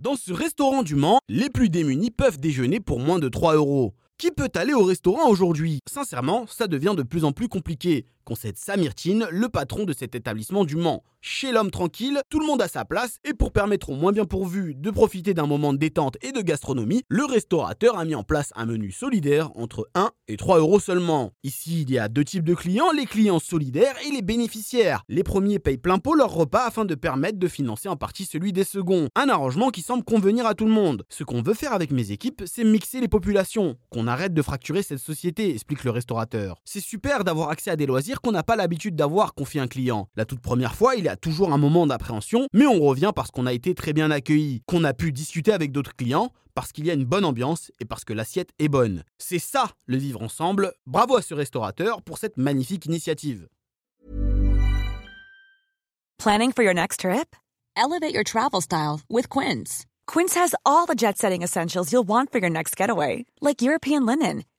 Dans ce restaurant du Mans, les plus démunis peuvent déjeuner pour moins de 3 euros. Qui peut aller au restaurant aujourd'hui? Sincèrement, ça devient de plus en plus compliqué concède Samir Tin, le patron de cet établissement du Mans. Chez l'homme tranquille, tout le monde a sa place et pour permettre aux moins bien pourvus de profiter d'un moment de détente et de gastronomie, le restaurateur a mis en place un menu solidaire entre 1 et 3 euros seulement. Ici, il y a deux types de clients, les clients solidaires et les bénéficiaires. Les premiers payent plein pot leur repas afin de permettre de financer en partie celui des seconds. Un arrangement qui semble convenir à tout le monde. Ce qu'on veut faire avec mes équipes, c'est mixer les populations, qu'on arrête de fracturer cette société, explique le restaurateur. C'est super d'avoir accès à des loisirs qu'on n'a pas l'habitude d'avoir confié un client. La toute première fois, il y a toujours un moment d'appréhension, mais on revient parce qu'on a été très bien accueilli, qu'on a pu discuter avec d'autres clients, parce qu'il y a une bonne ambiance et parce que l'assiette est bonne. C'est ça, le vivre ensemble. Bravo à ce restaurateur pour cette magnifique initiative. Planning for your next trip? Elevate your travel style with Quince. Quince has all the jet setting essentials you'll want for your next getaway, like European linen